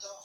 Hallelujah.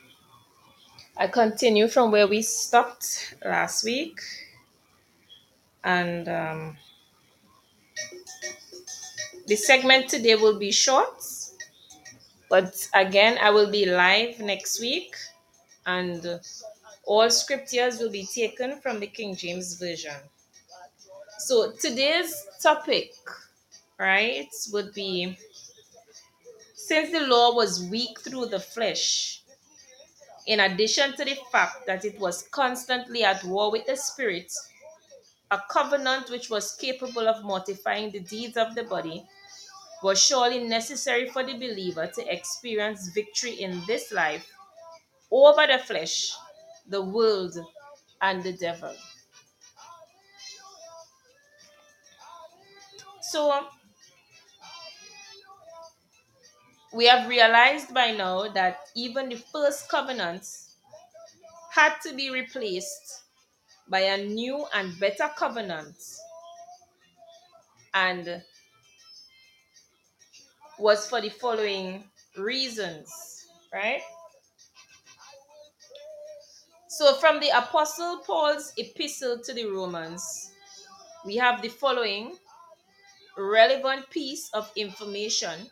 I continue from where we stopped last week, and um, the segment today will be short, but again I will be live next week, and all scriptures will be taken from the King James Version. So today's topic, right, would be since the law was weak through the flesh, in addition to the fact that it was constantly at war with the spirit, a covenant which was capable of mortifying the deeds of the body was surely necessary for the believer to experience victory in this life over the flesh, the world, and the devil. So we have realized by now that even the first covenants had to be replaced by a new and better covenant and was for the following reasons, right? So, from the Apostle Paul's epistle to the Romans, we have the following relevant piece of information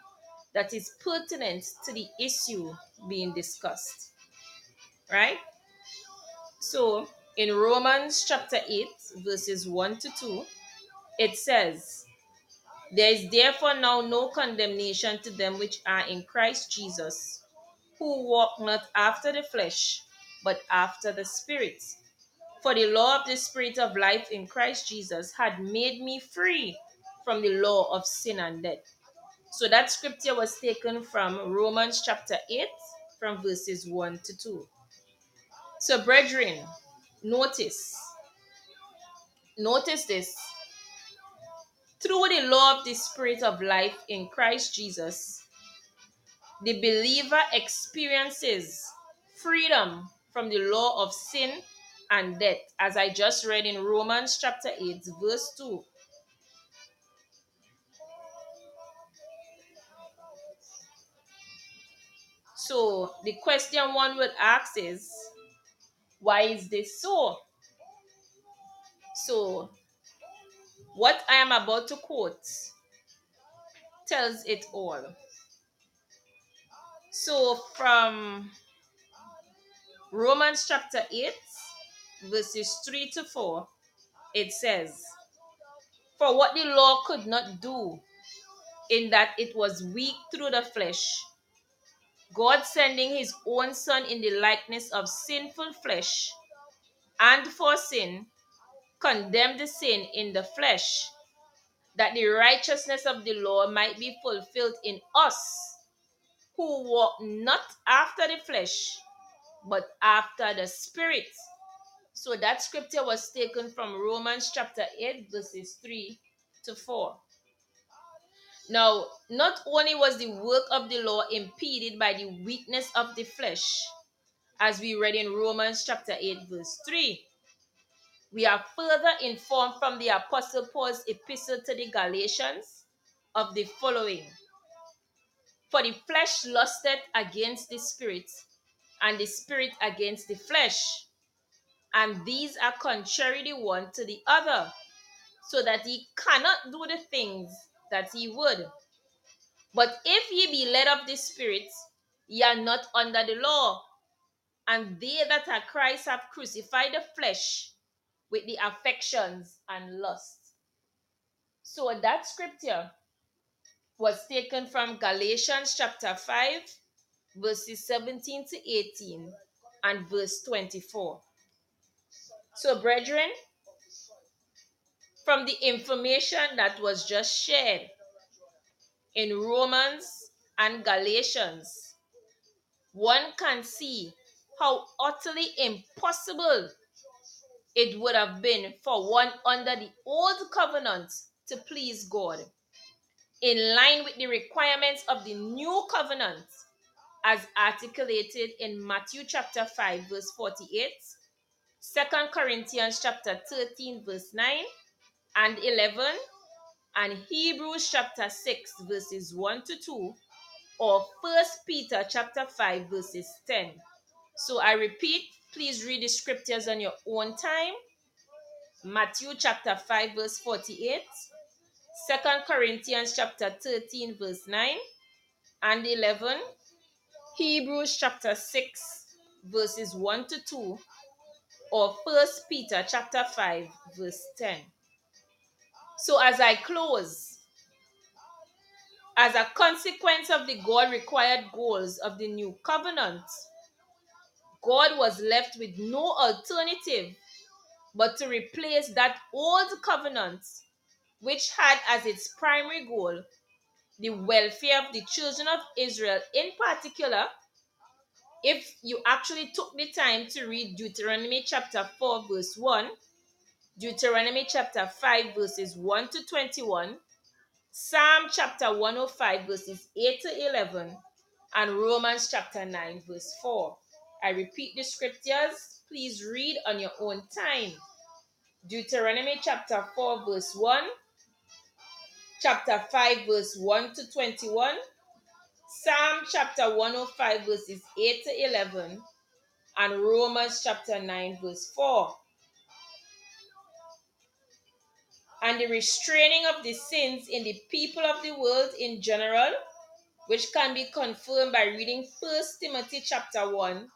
that is pertinent to the issue being discussed, right? So, in Romans chapter 8, verses 1 to 2, it says, There is therefore now no condemnation to them which are in Christ Jesus, who walk not after the flesh, but after the Spirit. For the law of the Spirit of life in Christ Jesus had made me free from the law of sin and death. So that scripture was taken from Romans chapter 8, from verses 1 to 2. So, brethren, notice, notice this. Through the law of the Spirit of life in Christ Jesus, the believer experiences freedom from the law of sin and death, as I just read in Romans chapter 8, verse 2. So, the question one would ask is, why is this so? So, what I am about to quote tells it all. So, from Romans chapter 8, verses 3 to 4, it says, For what the law could not do, in that it was weak through the flesh, God sending his own Son in the likeness of sinful flesh, and for sin, condemned the sin in the flesh, that the righteousness of the law might be fulfilled in us, who walk not after the flesh, but after the Spirit. So that scripture was taken from Romans chapter 8, verses 3 to 4. Now, not only was the work of the law impeded by the weakness of the flesh, as we read in Romans chapter 8, verse 3, we are further informed from the Apostle Paul's epistle to the Galatians of the following. For the flesh lusted against the spirit, and the spirit against the flesh, and these are contrary the one to the other, so that he cannot do the things that he would. But if ye be led of the Spirit, ye are not under the law. And they that are Christ have crucified the flesh with the affections and lusts. So that scripture was taken from Galatians chapter 5, verses 17 to 18, and verse 24. So, brethren, from the information that was just shared in Romans and Galatians, one can see how utterly impossible it would have been for one under the old covenant to please God, in line with the requirements of the new covenant, as articulated in Matthew chapter 5, verse 48, 2 Corinthians chapter 13, verse 9 and 11, and Hebrews chapter 6, verses 1 to 2, or First Peter chapter 5, verses 10. So I repeat, please read the scriptures on your own time. Matthew chapter 5, verse 48, 2 Corinthians chapter 13, verse 9 and 11, Hebrews chapter 6, verses 1 to 2, or First Peter chapter 5, verse 10. So as I close, as a consequence of the God required goals of the new covenant, God was left with no alternative but to replace that old covenant, which had as its primary goal the welfare of the children of Israel, in particular. If you actually took the time to read Deuteronomy chapter 4, verse 1, Deuteronomy chapter 5, verses 1 to 21, Psalm chapter 105, verses 8 to 11, and Romans chapter 9, verse 4. I repeat the scriptures. Please read on your own time. Deuteronomy chapter 4, verse 1, chapter 5, verse 1 to 21, Psalm chapter 105, verses 8 to 11, and Romans chapter 9, verse 4. And the restraining of the sins in the people of the world in general, which can be confirmed by reading 1 Timothy chapter 1,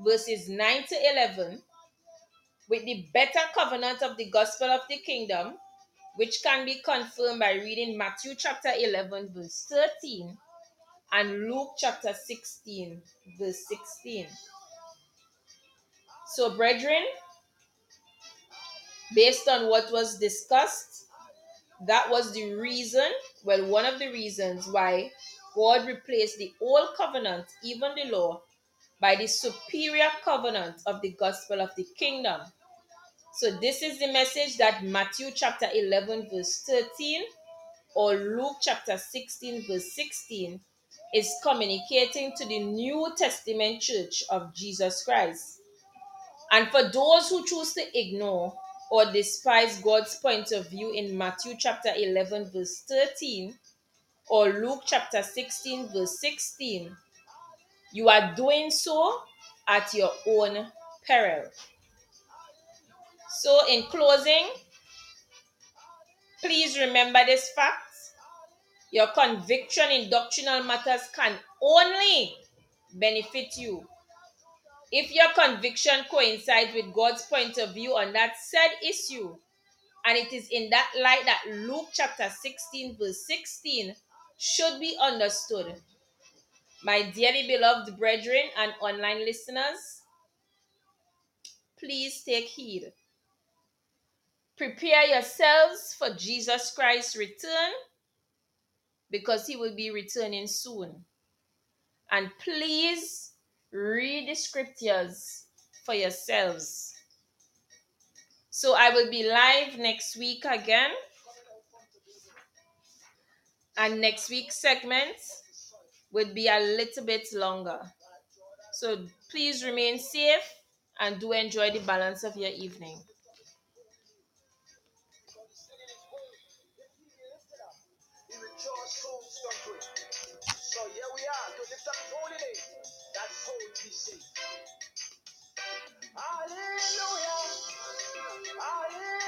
verses 9 to 11, with the better covenant of the gospel of the kingdom, which can be confirmed by reading Matthew chapter 11, verse 13, and Luke chapter 16, verse 16. So, brethren, based on what was discussed, that was the reason, well, one of the reasons why God replaced the old covenant, even the law, by the superior covenant of the gospel of the kingdom. So, this is the message that Matthew chapter 11, verse 13, or Luke chapter 16, verse 16 is communicating to the New Testament church of Jesus Christ. And for those who choose to ignore or despise God's point of view in Matthew chapter 11, verse 13, or Luke chapter 16, verse 16, you are doing so at your own peril. So, in closing, please remember this fact. Your conviction in doctrinal matters can only benefit you if your conviction coincides with God's point of view on that said issue. And it is in that light that Luke chapter 16, verse 16 should be understood. My dearly beloved brethren and online listeners, please take heed. Prepare yourselves for Jesus Christ's return because he will be returning soon. And please read the scriptures for yourselves. So I will be live next week again. And next week's segment would be a little bit longer. So please remain safe and do enjoy the balance of your evening. So here we are to lift up holy name. That poetry sing. Hallelujah. Hallelujah.